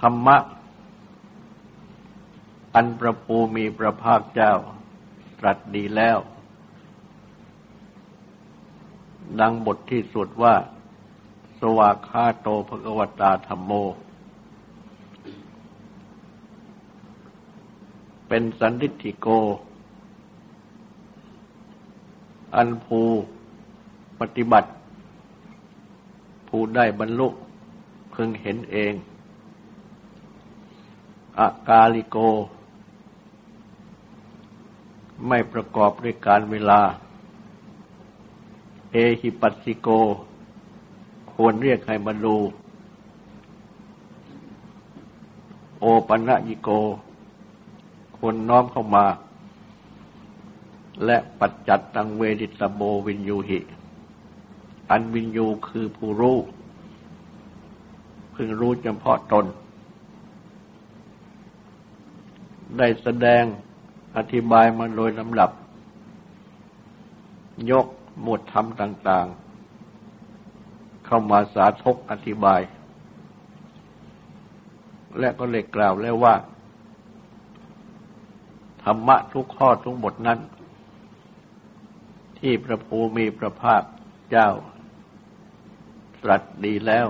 ธรรมะ อันประภูมีประภาคเจ้า ตรัสดีแล้ว ดังบทที่สุดว่า สวากขาโตภกวตาธรรมโม เป็นสันติทิโก อันภูปฏิบัติผู้ได้บรรลุพึงเห็นเอง อากาลิโก ไม่ประกอบด้วยการเวลา เอหิปัสสิโก ควรเรียกให้มาดูโอปัญญิโก ควรน้อมเข้ามา และปัจจัดตังเวดิตโบวินยูหิ อันวินยูคือผู้รู้พึงรู้เฉพาะตน ได้แสดงอธิบายมาโดยลำดับ ยกหมวดธรรมต่าง ๆ เข้ามาสาธกอธิบาย และก็เลยกล่าวแล้วว่า ธรรมะทุกข้อทุกบทนั้น ที่พระภูมิพระภาคเจ้า ตรัสดีแล้ว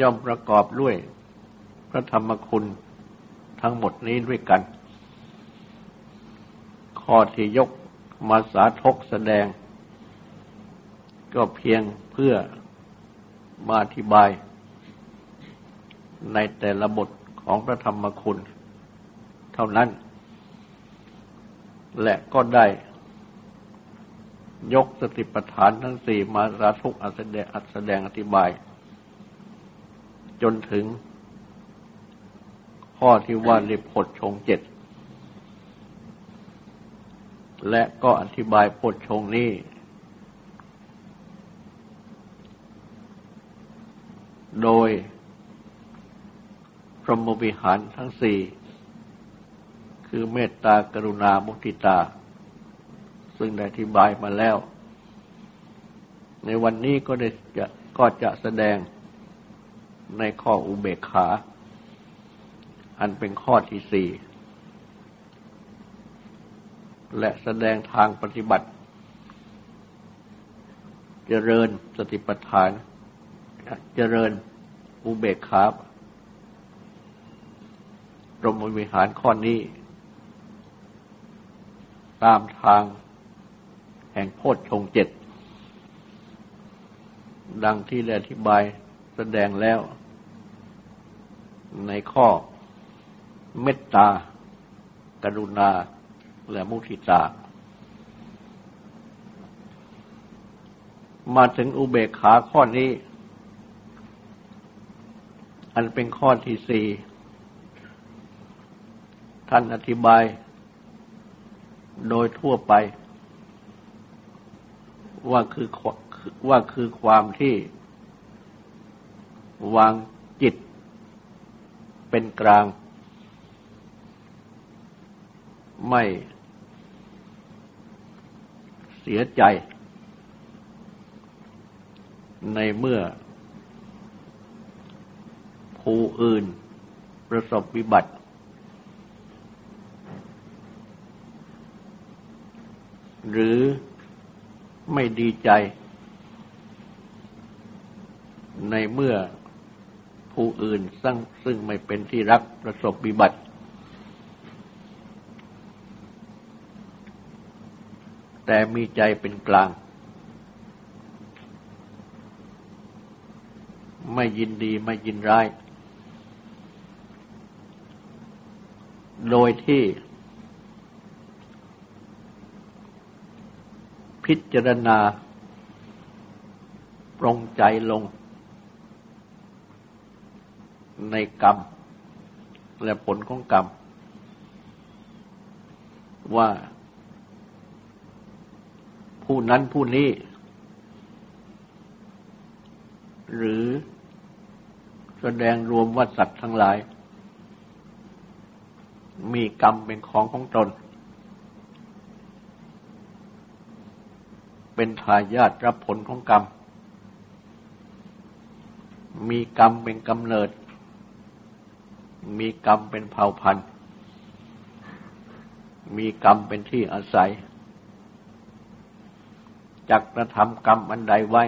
ย่อมประกอบด้วยพระธรรมคุณ ทั้งหมดนี้ด้วยกัน ข้อที่ยกมาสาทกแสดง ก็เพียงเพื่อมาอธิบาย ในแต่ละบทของพระธรรมคุณ เท่านั้น และก็ได้ยกสติปัฏฐานทั้งสี่มาสาธุอัสดงอัสดงอธิบาย จนถึง ข้อที่ว่าในพดชงเจ็ด และก็อธิบายพดชงนี้ โดยพรหมวิหารทั้งสี่ คือเมตตากรุณามุทิตา ซึ่งได้อธิบายมาแล้ว ในวันนี้ก็ได้จะก็จะแสดงในข้ออุเบกขา อันเป็นข้อที่สี่และแสดงทางปฏิบัติ เจริญสติปัฏฐาน เจริญอุเบกขาบรมวิหารข้อนี้ ตามทางแห่งโพชฌงเจ็ด ดังที่ได้อธิบายแสดงแล้วในข้อ เมตตา กรุณา และมุทิตา มาถึงอุเบกขาข้อนี้ อันเป็นข้อที่สี่ท่านอธิบาย โดยทั่วไป ว่าคือว่าคือความที่วางจิตเป็นกลาง ไม่เสียใจ ในเมื่อ ผู้อื่นประสบวิบัติ หรือไม่ดีใจ ในเมื่อผู้อื่นซึ่งซึ่งไม่เป็นที่รักประสบบิบัติ แต่มีใจเป็นกลาง ไม่ยินดีไม่ยินร้าย โดยที่ พิจารณา ปรงใจลง ในกรรม และผลของกรรม ว่า ผู้นั้นผู้นี้ หรือแสดงรวมว่าสัตว์ทั้งหลาย มีกรรมเป็นของของตน เป็นทายาทรับผลของกรรม มีกรรมเป็นกำเนิด มีกรรมเป็นเผ่าพันธุ์ มีกรรมเป็นที่อาศัย จักกระทำกรรมอันใดไว้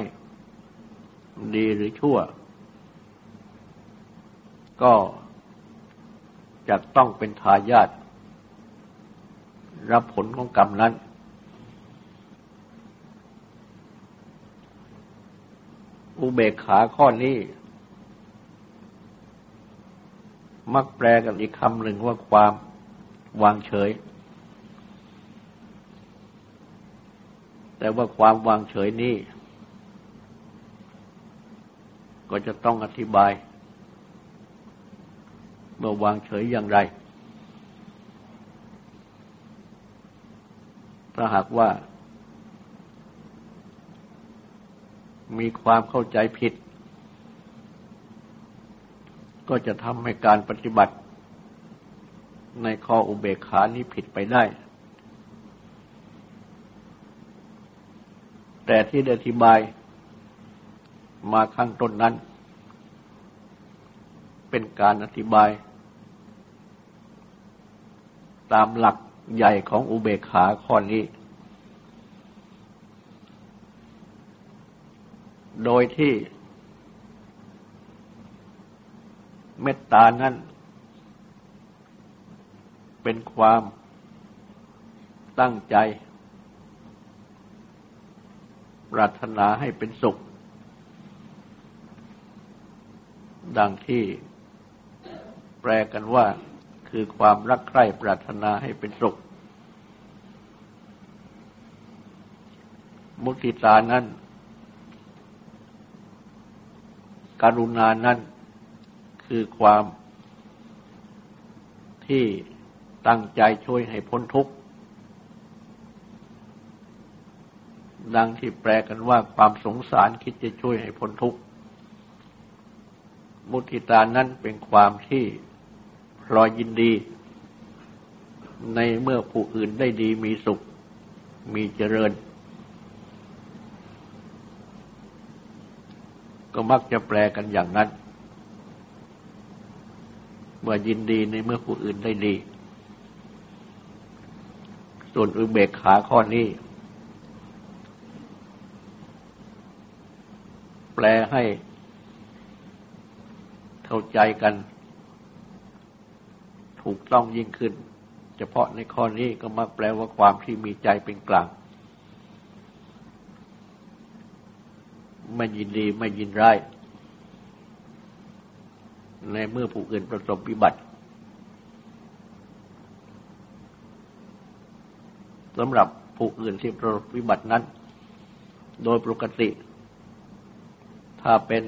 ดีหรือชั่ว ก็จะต้องเป็นทายาทรับผลของกรรมนั้น อุเบกขาข้อนี้ มักแปลกันอีกคำหนึ่งว่าความวางเฉย แต่ว่าความวางเฉยนี้ ก็จะต้องอธิบาย เมื่อวางเฉยอย่างไร ถ้าหากว่า มีความเข้าใจผิด ก็จะทำให้การปฏิบัติในข้ออุเบกขานี้ผิดไปได้ แต่ที่ได้อธิบายมาข้างต้นนั้น เป็นการอธิบาย ตามหลักใหญ่ของอุเบกขาข้อนี้ โดยที่เมตตานั้น เป็นความตั้งใจ รารถนาให้เป็นสุข ดังที่แปลกันว่าคือความรักใคร่ปรารถนาให้เป็นสุข มุติตานั้น การุณานั้นคือความที่ตั้งใจช่วยให้พ้นทุกข์ ดังที่แปลกันว่าความสงสารคิดจะช่วยให้พ้นทุกข์ มุทิตานั้นเป็นความที่พลอยยินดี ในเมื่อผู้อื่นได้ดีมีสุข มีเจริญ ก็มักจะแปลกันอย่างนั้นว่ายินดีในเมื่อผู้อื่นได้ดี ส่วนอุเบกขาข้อนี้ แปลให้เข้าใจกัน ถูกต้องยิ่งขึ้น เฉพาะในข้อนี้ก็มักแปลว่าความที่มีใจเป็นกลาง ไม่ยินดีไม่ยินร้าย ในเมื่อผู้อื่นประสบวิบัติสำหรับผู้อื่นที่ประสบวิบัตินั้น โดยปกติ ถ้าเป็น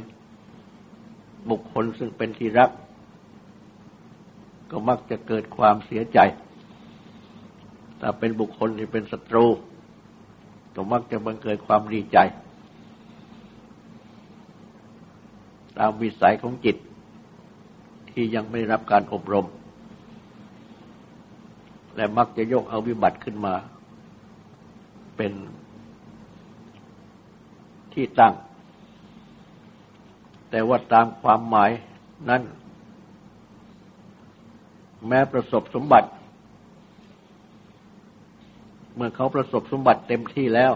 บุคคลซึ่งเป็นที่รัก ก็มักจะเกิดความเสียใจ ถ้าเป็นบุคคลที่เป็นศัตรู ก็มักจะบังเกิดความดีใจ ตามวิสัยของจิต ที่ยังไม่รับการอบรม และมักจะยกเอาวิบัติขึ้นมา เป็นที่ตั้ง แต่ว่าตามความหมายนั้น แม้ประสบสมบัติ เมื่อเขาประสบสมบัติเต็มที่แล้ว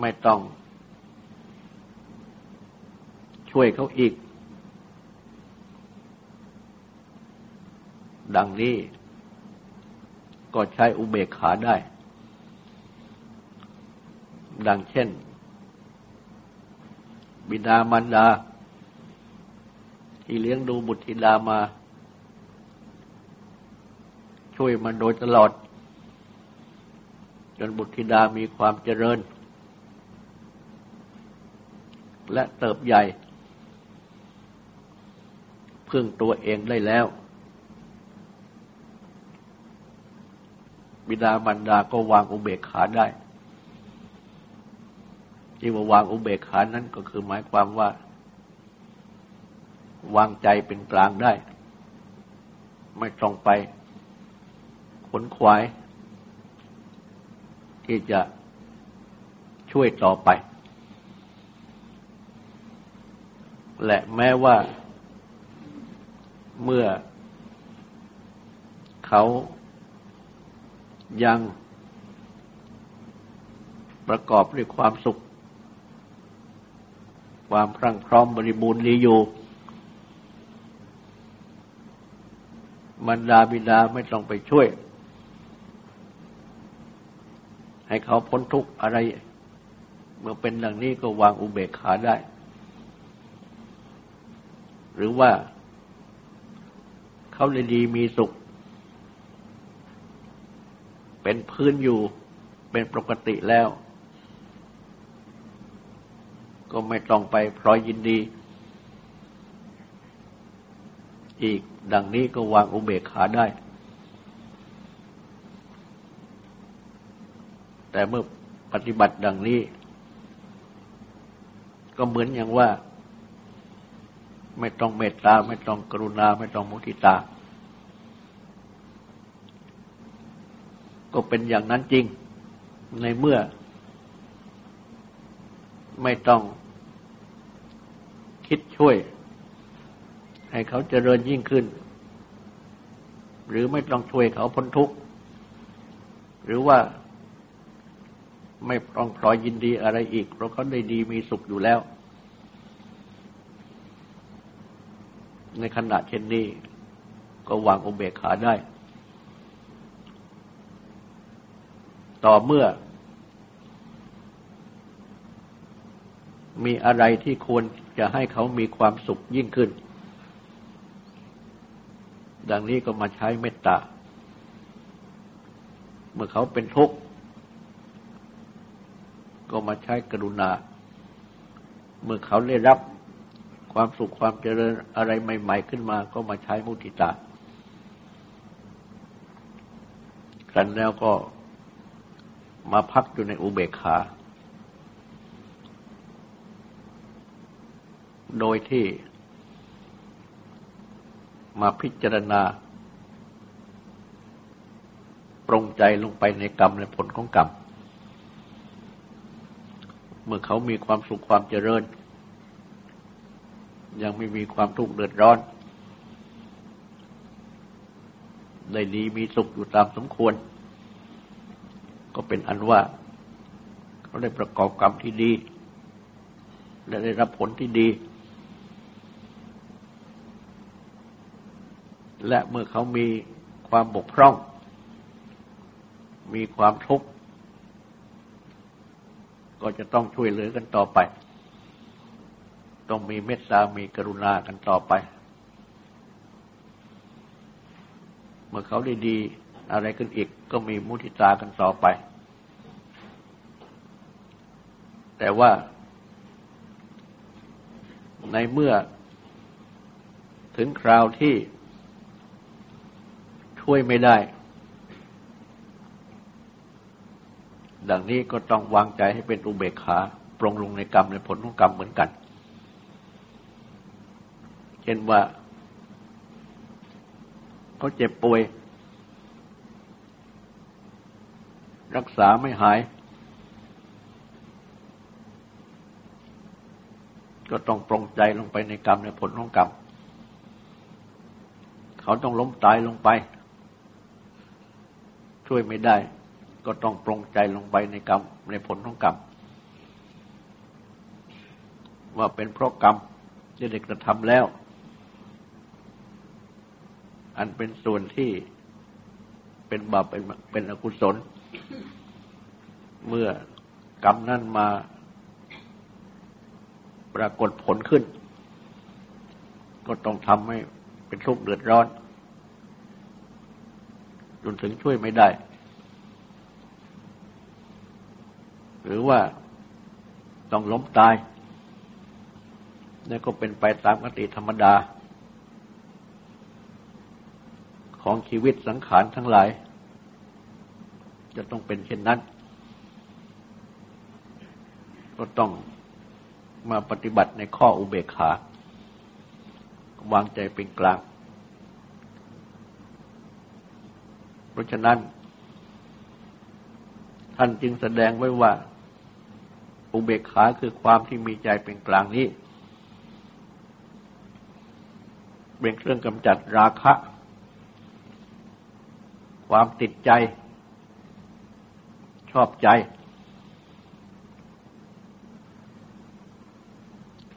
ไม่ต้อง ช่วยเขาอีก ดังนี้ก็ใช้อุเบกขาได้ ดังเช่น บิดามารดา ที่เลี้ยงดูบุตรธิดามา ช่วยมันโดยตลอด จนบุตรธิดามีความเจริญ และเติบใหญ่ พึ่งตัวเองได้แล้ว บิดามารดาก็วางอุเบกขาได้ ที่ว่าวางอุเบกขานั้นก็คือหมายความว่า วางใจเป็นกลางได้ ไม่ต้องไปขนขวาย ที่จะช่วยต่อไป และแม้ว่าเมื่อเขายังประกอบด้วยความสุข ความพรั่งพร้อมบริบูรณ์ดีอยู่มารดาบิดาไม่ต้องไปช่วย ให้เขาพ้นทุกข์อะไร เมื่อเป็นดังนี้ก็วางอุเบกขาได้ หรือว่าเขาเลยดีมีสุข เป็นพื้นอยู่เป็นปกติแล้ว ก็ไม่ต้องไปพลอยยินดี อีกดังนี้ก็วางอุเบกขาได้ แต่เมื่อปฏิบัติดังนี้ ก็เหมือนอย่างว่า ไม่ต้องเมตตา ไม่ต้องกรุณา ไม่ต้องมุทิตา ก็เป็นอย่างนั้นจริงในเมื่อ ไม่ต้องคิดช่วย ให้เขาเจริญยิ่งขึ้น หรือไม่ต้องช่วยเขาพ้นทุกข์ หรือว่าไม่ต้องพลอยยินดีอะไรอีก เพราะเขาได้ดีมีสุขอยู่แล้ว ในขณะเช่นนี้ ก็วางอุเบกขาได้ ต่อเมื่อ มีอะไรที่ควรจะให้เขามีความสุขยิ่งขึ้น ดังนี้ก็มาใช้เมตตา เมื่อเขาเป็นทุกข์ ก็มาใช้กรุณา เมื่อเขาได้รับความสุขความเจริญอะไรใหม่ ๆ ขึ้นมา ก็มาใช้มุติตาครั้นแล้วก็มาพักอยู่ในอุเบกขา โดยที่มาพิจารณา ปรงใจลงไปในกรรมและผลของกรรม เมื่อเขามีความสุขความเจริญ ยังไม่มีความทุกข์เดือดร้อน ได้ดีมีสุขอยู่ตามสมควร ก็เป็นอันว่า เขาได้ประกอบกรรมที่ดี และได้รับผลที่ดี และเมื่อเขามีความบกพร่อง มีความทุกข์ ก็จะต้องช่วยเหลือกันต่อไป ต้องมีเมตตา มีกรุณากันต่อไป เมื่อเขาได้ดีอะไรขึ้นอีก ก็มีมุทิตากันต่อไป แต่ว่า ในเมื่อถึงคราวที่ ช่วยไม่ได้ ดังนี้ก็ต้องวางใจให้เป็นอุเบกขาปรงลงในกรรมในผลของกรรมเหมือนกัน เช่นว่าเขาเจ็บป่วย รักษาไม่หาย ก็ต้องปรงใจลงไปในกรรมในผลของกรรม เขาต้องล้มตายลงไป ช่วยไม่ได้ ก็ต้องปรงใจลงไปในกรรมในผลของกรรม ว่าเป็นเพราะกรรมจะได้กระทำแล้ว อันเป็นส่วนที่เป็นบาปเป็นเป็นอกุศล เมื่อกรรมนั้นมา ปรากฏผลขึ้น ก็ต้องทำให้เป็นทุกข์เดือดร้อน จนถึงช่วยไม่ได้ หรือว่าต้องล้มตายนี่ก็เป็นไปตามกติธรรมดา ของชีวิตสังขารทั้งหลาย จะต้องเป็นเช่นนั้น ก็ต้องมาปฏิบัติในข้ออุเบกขา วางใจเป็นกลาง เพ ราะฉะนั้น ท่านจึงแสดงไว้ว่า อุเบกขาคือความที่มีใจเป็นกลางนี้ เป็นเครื่องกำจัดราคะ ความติดใจ ชอบใจ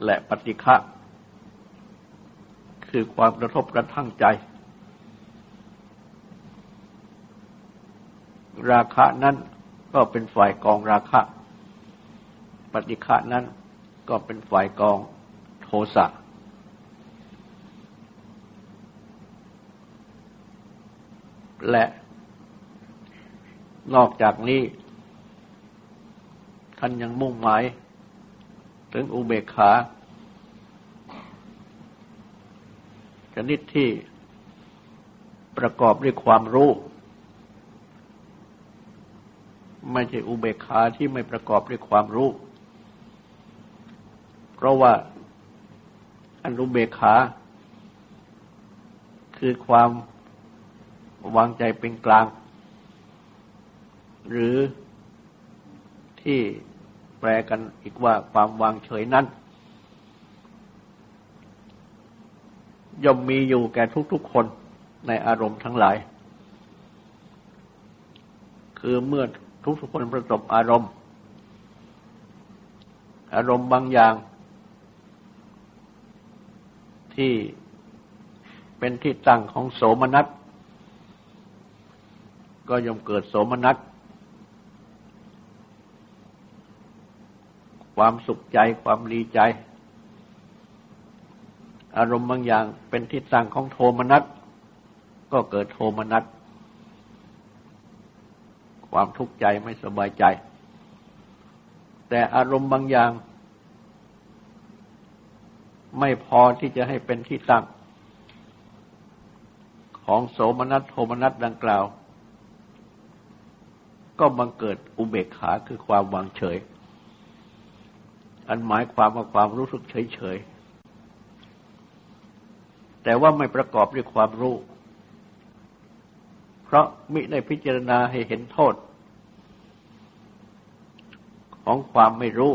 และปฏิฆะคือความกระทบกระทั่งใจ ราคะนั้นก็เป็นฝ่ายกองราคะ ปฏิฆะนั้นก็เป็นฝ่ายกองโทสะและนอกจากนี้ ท่านยังมุ่งหมาย ถึงอุเบกขา ชนิดที่ประกอบด้วยความรู้ ไม่ใช่อุเบกขาที่ไม่ประกอบด้วยความรู้ เพราะว่าอันอุเบกขา คือความวางใจเป็นกลาง หรือที่แปลกันอีกว่าความวางเฉยนั้น ย่อมมีอยู่แก่ทุกๆคนในอารมณ์ทั้งหลาย คือเมื่อ ทุกๆคนประสบอารมณ์ อารมณ์บางอย่าง ที่เป็นที่ตั้งของโสมนัสก็ย่อมเกิดโสมนัสความสุขใจความดีใจ อารมณ์บางอย่างเป็นทิศทางของโทมนัสก็เกิดโทมนัส ความทุกข์ใจไม่สบายใจ แต่อารมณ์บางอย่าง ไม่พอที่จะให้เป็นที่ตั้ง ของโสมนัสโทมนัสดังกล่าว ก็บังเกิดอุเบกขาคือความวางเฉย อันหมายความว่าความรู้สึกเฉยเฉยแต่ว่าไม่ประกอบด้วยความรู้ เพราะมิได้พิจารณาให้เห็นโทษ ของความไม่รู้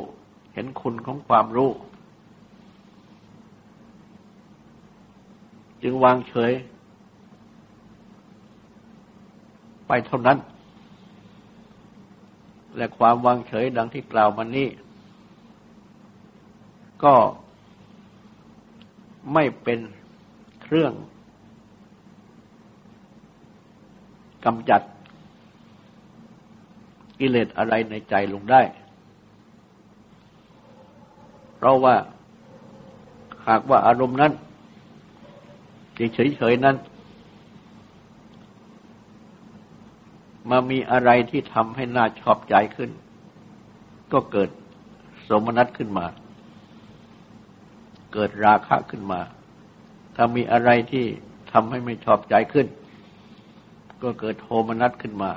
เห็นคุณของความรู้ จึงวางเฉย ไปเท่านั้น และความวางเฉยดังที่กล่าวมานี้ ก็ไม่เป็นเครื่อง กำจัดกิเลสอะไรในใจลงได้ เพราะว่าหากว่าอารมณ์นั้นเฉยๆนั้นมามีอะไรที่ทำให้น่าชอบใจขึ้น ก็เกิดสมนัตขึ้นมา เกิดราคะขึ้นมา ถ้ามีอะไรที่ทำให้ไม่ชอบใจขึ้น ก็เกิดโทมนัสขึ้นมา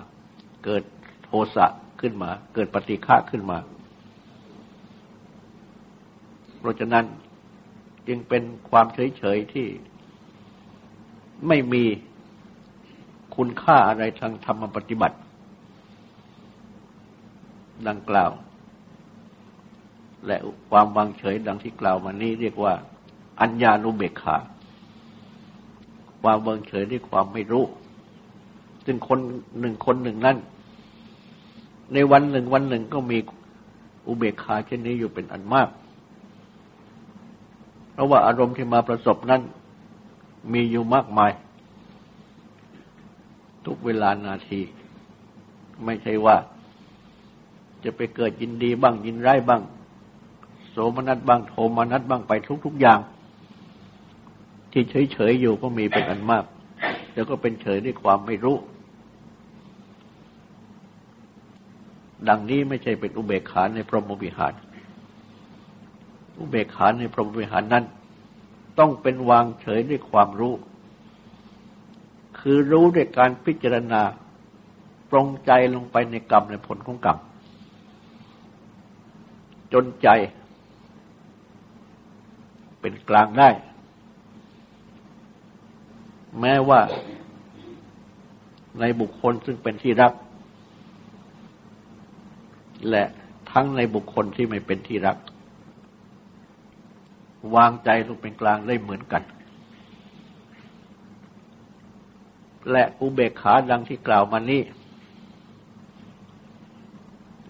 เกิดโทสะขึ้นมา เกิดปฏิฆะขึ้นมา เพราะฉะนั้นจึงเป็นความเฉยๆที่ไม่มีคุณค่าอะไรทางธรรมปฏิบัติ ดังกล่าว และความวางเฉยดังที่กล่าวมานี้เรียกว่า อัญญานุเบกขา ความวางเฉยด้วยความไม่รู้ ซึ่งคนหนึ่งคนหนึ่งนั้นในวันหนึ่งวันหนึ่งก็มีอุเบกขาเช่นนี้อยู่เป็นอันมาก เพราะว่าอารมณ์ที่มาประสบนั้นมีอยู่มากมาย ทุกเวลานาที ไม่ใช่ว่า จะไปเกิดยินดีบ้างยินร้ายบ้าง โสมนัสบ้างโทมนัสบ้างไปทุก ๆอย่าง ที่เฉยๆอยู่ก็มีเป็นอันมาก แล้วก็เป็นเฉยด้วยความไม่รู้ ดังนี้ไม่ใช่เป็นอุเบกขาในพรหมวิหาร อุเบกขาในพรหมวิหารนั้น ต้องเป็นวางเฉยด้วยความรู้ คือรู้ด้วยการพิจารณาปรงใจลงไปในกรรมในผลของกรรม จนใจ เป็นกลางได้ แม้ว่าในบุคคลซึ่งเป็นที่รัก และทั้งในบุคคลที่ไม่เป็นที่รัก วางใจลงเป็นกลางได้เหมือนกัน และอุเบกขาดังที่กล่าวมานี้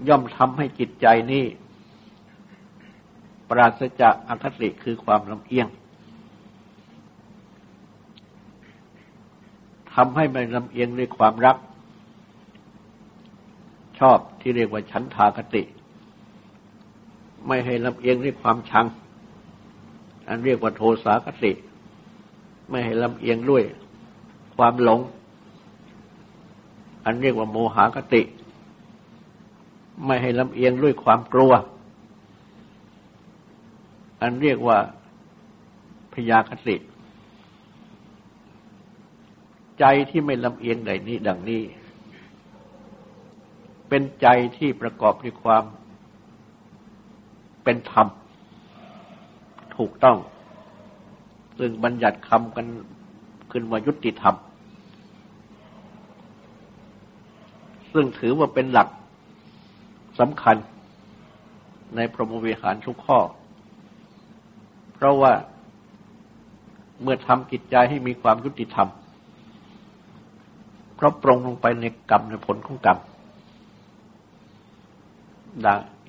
ย่อมทำให้จิตใจนี้ ปราศจากอคติคือความลำเอียงทำให้ไม่ลำเอียงด้วยความรัก ชอบที่เรียกว่าฉันทากติ ไม่ให้ลำเอียงด้วยความชัง อันเรียกว่าโทสากติ ไม่ให้ลำเอียงด้วยความหลง อันเรียกว่าโมหากติ ไม่ให้ลำเอียงด้วยความกลัว อันเรียกว่าพยาคติ ใจที่ไม่ลำเอียงใดนี้ดังนี้ เป็นใจที่ประกอบด้วยความเป็นธรรม ถูกต้อง ซึ่งบัญญัติคำกันขึ้นว่ายุติธรรม ซึ่งถือว่าเป็นหลักสำคัญในพรหมวิหารทุกข้อ เพราะว่าเมื่อทำกิจใจให้มีความยุติธรรม เพราะปรงลงไปในกรรมในผลของกรรม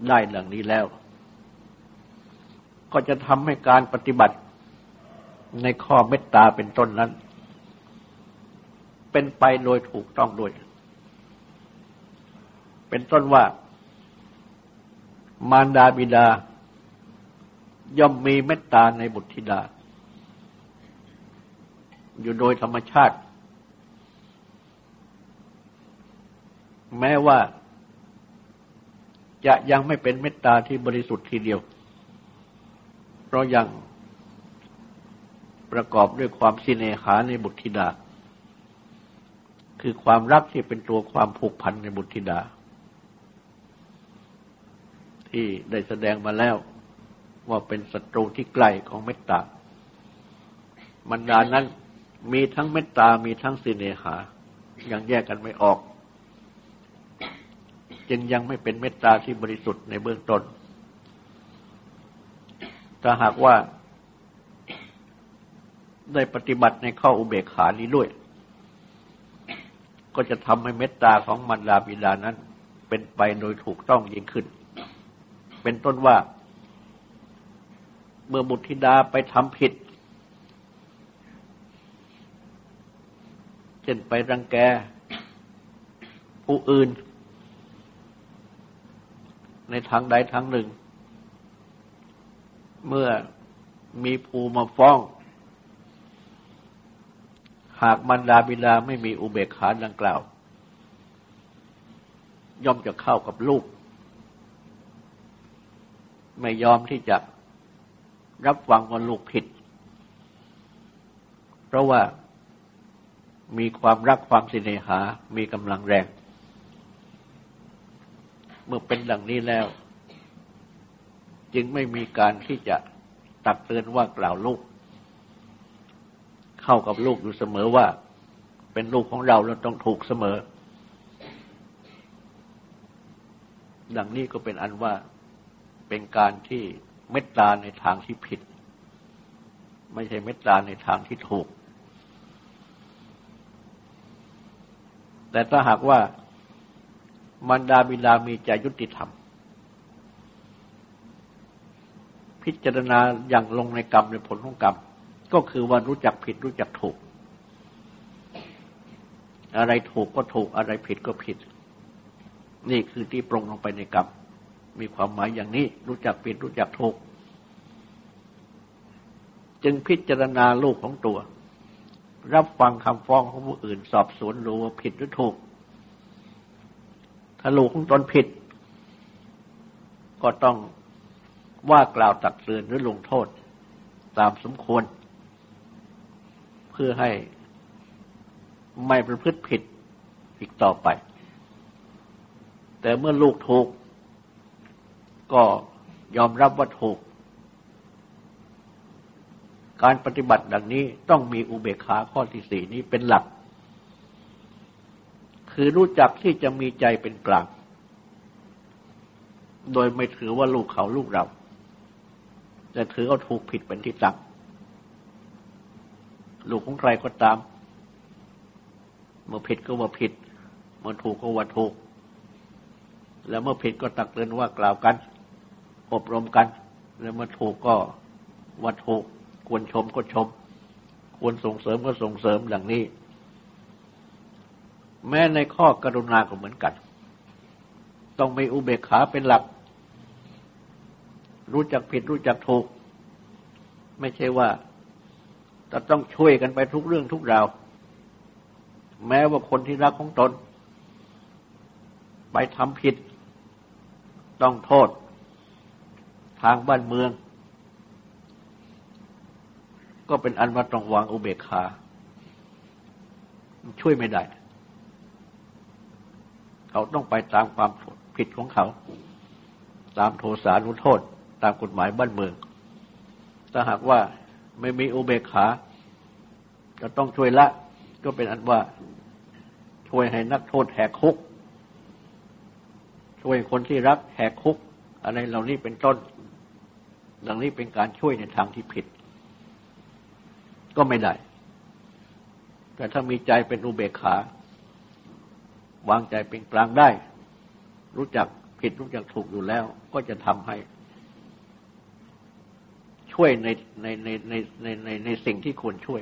ได้ดังนี้แล้ว ก็จะทำให้การปฏิบัติในข้อเมตตาเป็นต้นนั้น เป็นไปโดยถูกต้องด้วย เป็นต้นว่า มารดาบิดา ย่อมมีเมตตาในบุตรธิดา อยู่โดยธรรมชาติ แม้ว่า จะยังไม่เป็นเมตตาที่บริสุทธิ์ทีเดียว เพราะยังประกอบด้วยความสิเนหาในบุตรธิดา คือความรักที่เป็นตัวความผูกพันในบุตรธิดา ที่ได้แสดงมาแล้วว่าเป็นศัตรูที่ใกล้ของเมตตามันดานั้นมีทั้งเมตตา มีทั้งสิเนหา ยังแยกกันไม่ออก จึงยังไม่เป็นเมตตาที่บริสุทธิ์ในเบื้องต้น ถ้าหากว่าได้ปฏิบัติในข้ออุเบกขานี้ด้วย ก็จะทำให้เมตตาของมารดาบิดานั้น เป็นไปโดยถูกต้องยิ่งขึ้น เป็นต้นว่า เมื่อบุตรธิดาไปทำผิด เช่นไปรังแกผู้อื่น ในทางใดทางหนึ่ง เมื่อมีภูมาฟ้อง หากมันดาบิดาไม่มีอุเบกขาดังกล่าว ย่อมจะเข้ากับลูก ไม่ยอมที่จะรับฟังว่าลูกผิด เพราะว่ามีความรักความสิเนหา มีกำลังแรง มื่อเป็นดังนี้แล้ว จึงไม่มีการที่จะตักเตือนว่ากล่าวลูก เข้ากับลูกอยู่เสมอว่า เป็นลูกของเราเราต้องถูกเสมอ ดังนี้ก็เป็นอันว่าเป็นการที่เมตตาในทางที่ผิด ไม่ใช่เมตตาในทางที่ถูก แต่ถ้าหากว่า มันดาบิดามีใจยุติธรรม พิจารณาอย่างลงในกรรมในผลของกรรม ก็คือว่ารู้จักผิดรู้จักถูก อะไรถูกก็ถูกอะไรผิดก็ผิด นี่คือที่ปรงลงไปในกรรม มีความหมายอย่างนี้ รู้จักผิดรู้จักถูก จึงพิจารณาลูกของตัว รับฟังคำฟ้องของผู้อื่น สอบสวนรู้ว่าผิดหรือถูก ถ้าลูกของตนผิด ก็ต้องว่ากล่าวตักเตือนหรือลงโทษตามสมควร เพื่อให้ไม่ประพฤติผิดอีกต่อไป แต่เมื่อลูกถูก ก็ยอมรับว่าถูก การปฏิบัติดังนี้ต้องมีอุเบกขาข้อที่สี่นี้เป็นหลัก คือรู้จักที่จะมีใจเป็นกลาง โดยไม่ถือว่าลูกเขาลูกเราจะถือเอาถูกผิดเป็นที่ตั้งลูกของใครก็ตาม เมื่อผิดก็ว่าผิด เมื่อถูกก็ว่าถูก แล้วเมื่อผิดก็ตักเตือนว่ากล่าวกัน อบรมกัน แล้วเมื่อถูกก็ว่าถูก ควรชมก็ชม ควรส่งเสริมก็ส่งเสริมอย่างนี้ แม้ในข้อกรุณาก็เหมือนกัน ต้องมีอุเบกขาเป็นหลัก รู้จักผิดรู้จักถูก ไม่ใช่ว่าจะต้องช่วยกันไปทุกเรื่องทุกราว แม้ว่าคนที่รักของตน ไปทำผิด ต้องโทษ ทางบ้านเมือง ก็เป็นอันว่าต้องวางอุเบกขา ช่วยไม่ได้ เขาต้องไปตามความผิดของเขา ตามโทสานุโทษ ตามกฎหมายบ้านเมือง ถ้าหากว่าไม่มีอุเบกขา จะต้องช่วยละ ก็เป็นอันว่าช่วยให้นักโทษแหกคุก ช่วยคนที่รักแหกคุก อะไรเหล่านี้เป็นต้น ดังนี้เป็นการช่วยในทางที่ผิด ก็ไม่ได้ แต่ถ้ามีใจเป็นอุเบกขา วางใจเป็นกลางได้ รู้จักผิดรู้จักถูกอยู่แล้ว ก็จะทำให้ ช่วยในในในในในในในสิ่งที่ควรช่วย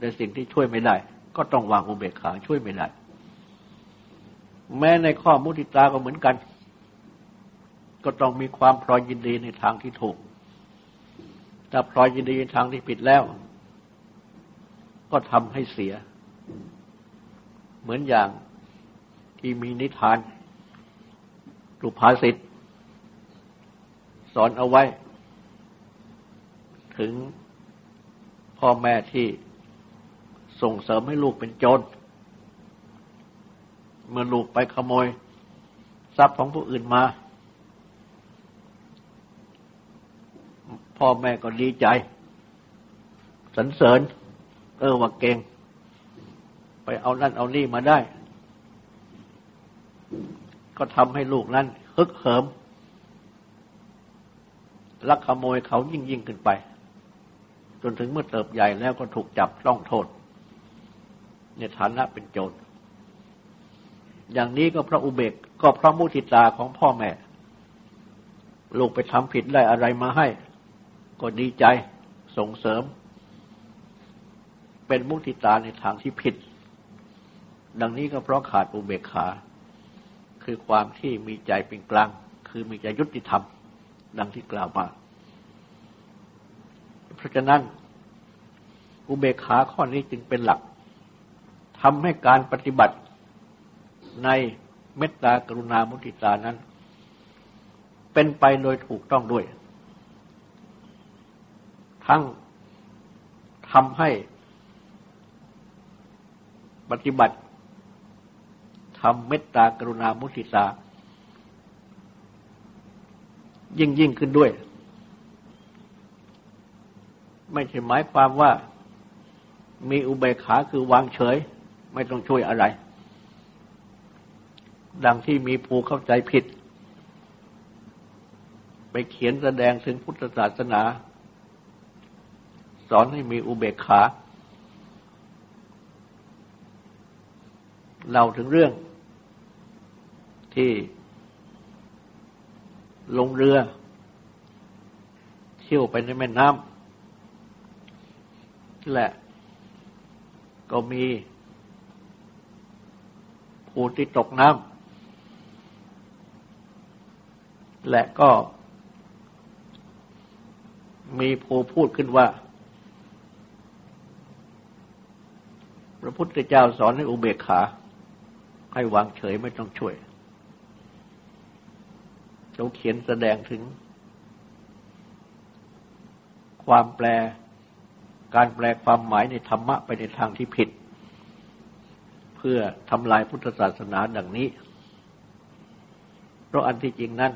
ในสิ่งที่ช่วยไม่ได้ ก็ต้องวางอุเบกขาช่วยไม่ได้ แม้ในข้อมุติตาก็เหมือนกัน ก็ต้องมีความพรอยยินดีในทางที่ถูกถ้าพรอยยินดีในทางที่ผิดแล้ว ก็ทำให้เสีย เหมือนอย่าง ที่มีนิทานรูภาษิตสอนเอาไว้ ถึงพ่อแม่ที่ส่งเสริมให้ลูกเป็นโจรเมื่อลูกไปขโมย ทรัพย์ของผู้อื่นมา พ่อแม่ก็ดีใจสรรเสริญ เออว่าเก่ง ไปเอานั่นเอานี่มาได้ ก็ทำให้ลูกนั้นฮึกเหิมลักขโมยเขายิ่งยิ่งขึ้นไป จนถึงเมื่อเติบใหญ่แล้วก็ถูกจับต้องโทษ ในฐานะเป็นโจร อย่างนี้ก็เพราะอุเบกก็เพราะมุทิตาของพ่อแม่ ลูกไปทำผิดได้อะไรมาให้ ก็ดีใจส่งเสริม เป็นมุทิตาในทางที่ผิด ดังนี้ก็เพราะขาดอุเบกขา คือความที่มีใจเป็นกลาง คือมีใจยุติธรรม ดังที่กล่าวมา เพราะฉะนั้นอุเบกขาข้อนี้จึงเป็นหลักทำให้การปฏิบัติในเมตตากรุณามุติตานั้น เป็นไปโดยถูกต้องด้วย ทั้งทำให้ปฏิบัติ ทำเมตตากรุณามุติตายิ่งยิ่งขึ้นด้วย ไม่ใช่หมายความว่ามีอุเบกขาคือวางเฉย ไม่ต้องช่วยอะไร ดังที่มีผู้เข้าใจผิด ไปเขียนแสดงถึงพุทธศาสนา สอนให้มีอุเบกขาเล่าถึงเรื่อง ที่ลงเรือ เที่ยวไปในแม่น้ำและ ก็มีผู้ที่ตกน้ำและก็ มีผู้พูดขึ้นว่า พระพุทธเจ้าสอนให้อุเบกขา ให้วางเฉยไม่ต้องช่วย เขาเขียนแสดงถึง ความแปล การแปลความหมายในธรรมะไปในทางที่ผิด เพื่อทำลายพุทธศาสนาดังนี้ เพราะอันที่จริงนั้น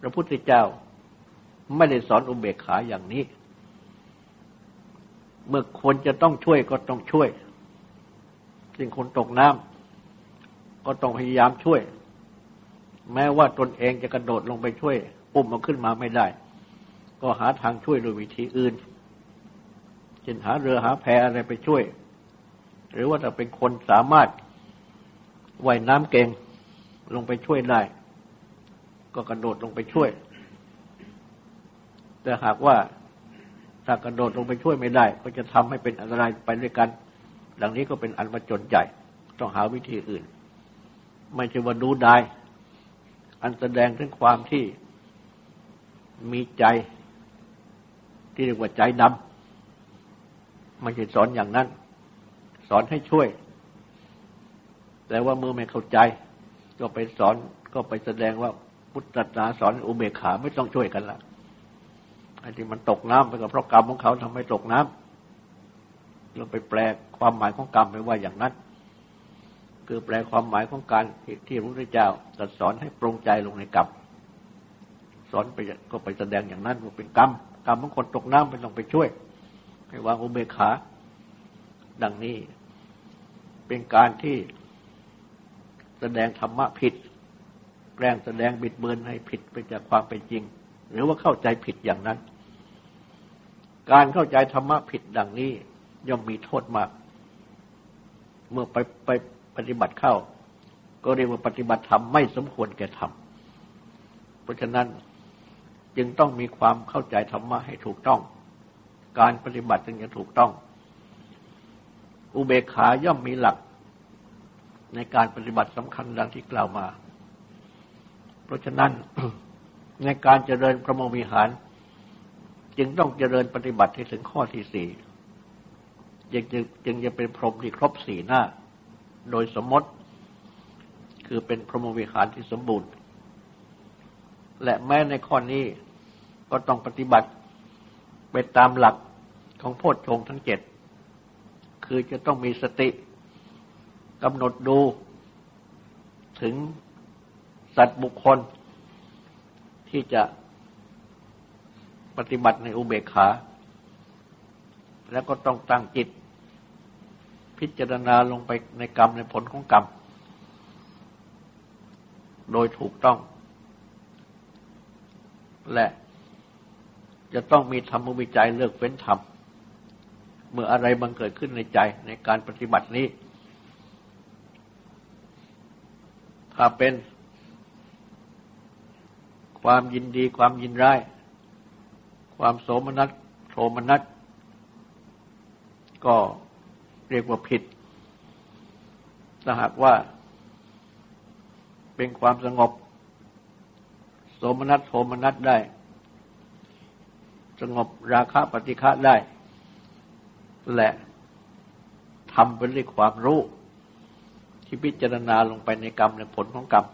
พระพุทธเจ้าไม่ได้สอนอุเบกขาอย่างนี้ เมื่อคนจะต้องช่วยก็ต้องช่วย สิ่งคนตกน้ำก็ต้องพยายามช่วย แม้ว่าตนเองจะกระโดดลงไปช่วยปุ่มมันขึ้นมาไม่ได้ ก็หาทางช่วยโดยวิธีอื่นเช่นหาเรือหาแพอะไรไปช่วย หรือว่าถ้าเป็นคนสามารถว่ายน้ำเก่งลงไปช่วยได้ ก็กระโดดลงไปช่วย แต่หากว่าถ้ากระโดดลงไปช่วยไม่ได้ ก็จะทำให้เป็นอันตรายไปด้วยกัน ดังนี้ก็เป็นอันประจนใจ ต้องหาวิธีอื่น ไม่ใช่ว่าดูได้ อันแสดงถึงความที่มีใจที่เรียกว่าใจดำไม่ใช่สอนอย่างนั้น สอนให้ช่วย แต่ว่าเมื่อไม่เข้าใจ ก็ไปสอนก็ไปแสดงว่าพุทธศาสนาสอนอุเบกขาไม่ต้องช่วยกันละไอ้ที่มันตกน้ำไปก็เพราะกรรมของเขาทำให้ตกน้ำเราไปแปลความหมายของกรรมไปว่าอย่างนั้น คือแปลความหมายของการที่พระพุทธเจ้าตรัสสอนให้ปรงใจลงในกรรมสอนไปก็ไปแสดงอย่างนั้นว่าเป็นกรรมกรรมของคนตกน้ำไม่ต้องไปช่วย ให้วางอุเบกขา ดังนี้ เป็นการที่แสดงธรรมะผิดแปลงแสดงบิดเบือนให้ผิดไปจากความเป็นจริง หรือว่าเข้าใจผิดอย่างนั้น การเข้าใจธรรมะผิดดังนี้ ย่อมมีโทษมาก เมื่อไปไป ปฏิบัติเข้า ก็เรียกว่าปฏิบัติธรรมไม่สมควรแก่ธรรมเพราะฉะนั้นจึงต้องมีความเข้าใจธรรมะให้ถูกต้อง การปฏิบัติจึงจะถูกต้อง อุเบกขาย่อมมีหลักในการปฏิบัติสำคัญดังที่กล่าวมา เพราะฉะนั้นในการเจริญพระโมวิหาร จึงต้องเจริญปฏิบัติให้ถึงข้อที่สี่จึงจึงจะเป็นพรหมที่ครบสี่หน้า โดยสมมติ คือเป็นพรหมวิหารที่สมบูรณ์ และแม้ในข้อนี้ก็ต้องปฏิบัติไปตามหลักของโพชฌงทั้งเจ็ด คือจะต้องมีสติกำหนดดูถึงสัตว์บุคคล ที่จะปฏิบัติในอุเบกขา แล้วก็ต้องตั้งจิต พิจารณาลงไปในกรรมในผลของกรรม โดยถูกต้อง และจะต้องมีธรรมวิจัยเลือกเฟ้นธรรม เมื่ออะไรบังเกิดขึ้นในใจในการปฏิบัตินี้ ถ้าเป็นความยินดีความยินร้าย ความโสมนัสโทมนัสก็ เรียกว่าผิดถ้าหากว่า เป็นความสงบ โสมนัสโทมนัสได้ สงบราคะปฏิฆะได้ และทำเป็นด้วยความรู้ ที่พิจารณาลงไปในกรรมในผลของกรรม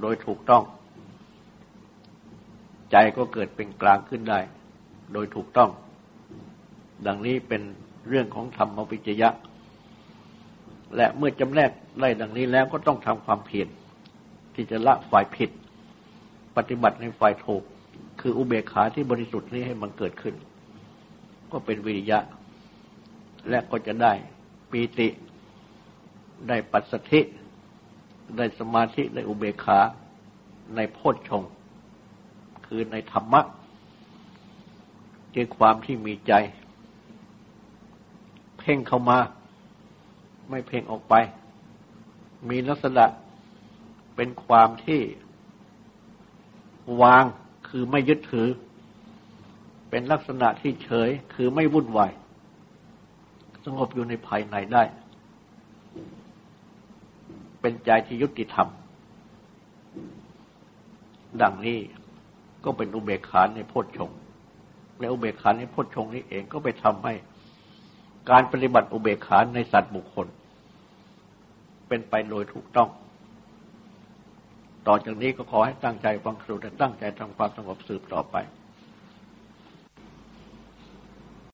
โดยถูกต้อง ใจก็เกิดเป็นกลางขึ้นได้ โดยถูกต้อง ดังนี้เป็น เรื่องของธรรมวิจยะ และเมื่อจำแนกไล่ดังนี้แล้วก็ต้องทำความเพียรที่จะละฝ่ายผิด ปฏิบัติในฝ่ายถูก คืออุเบกขาที่บริสุทธิ์นี้ให้มันเกิดขึ้น ก็เป็นวิริยะ และก็จะได้ปีติ ได้ปัสสธิ ได้สมาธิได้อุเบกขาในโพชฌงค์คือในธรรมะคือความที่มีใจ พ่งเข้ามา ไม่เพ่งออกไป มีลักษณะเป็นความที่วางคือไม่ยึดถือ เป็นลักษณะที่เฉยคือไม่วุ่นวายสงบอยู่ในภายในได้ เป็นใจที่ยุติธรรม ดังนี้ก็เป็นอุเบกขาในโพชฌงและอุเบกขาในโพชฌงนี้เองก็ไปทำให้ การปฏิบัติอุเบกขาในสัตว์บุคคล เป็นไปโดยถูกต้อง ต่อจากนี้ก็ขอให้ตั้งใจฟังครูและตั้งใจทำความสงบสืบต่อไป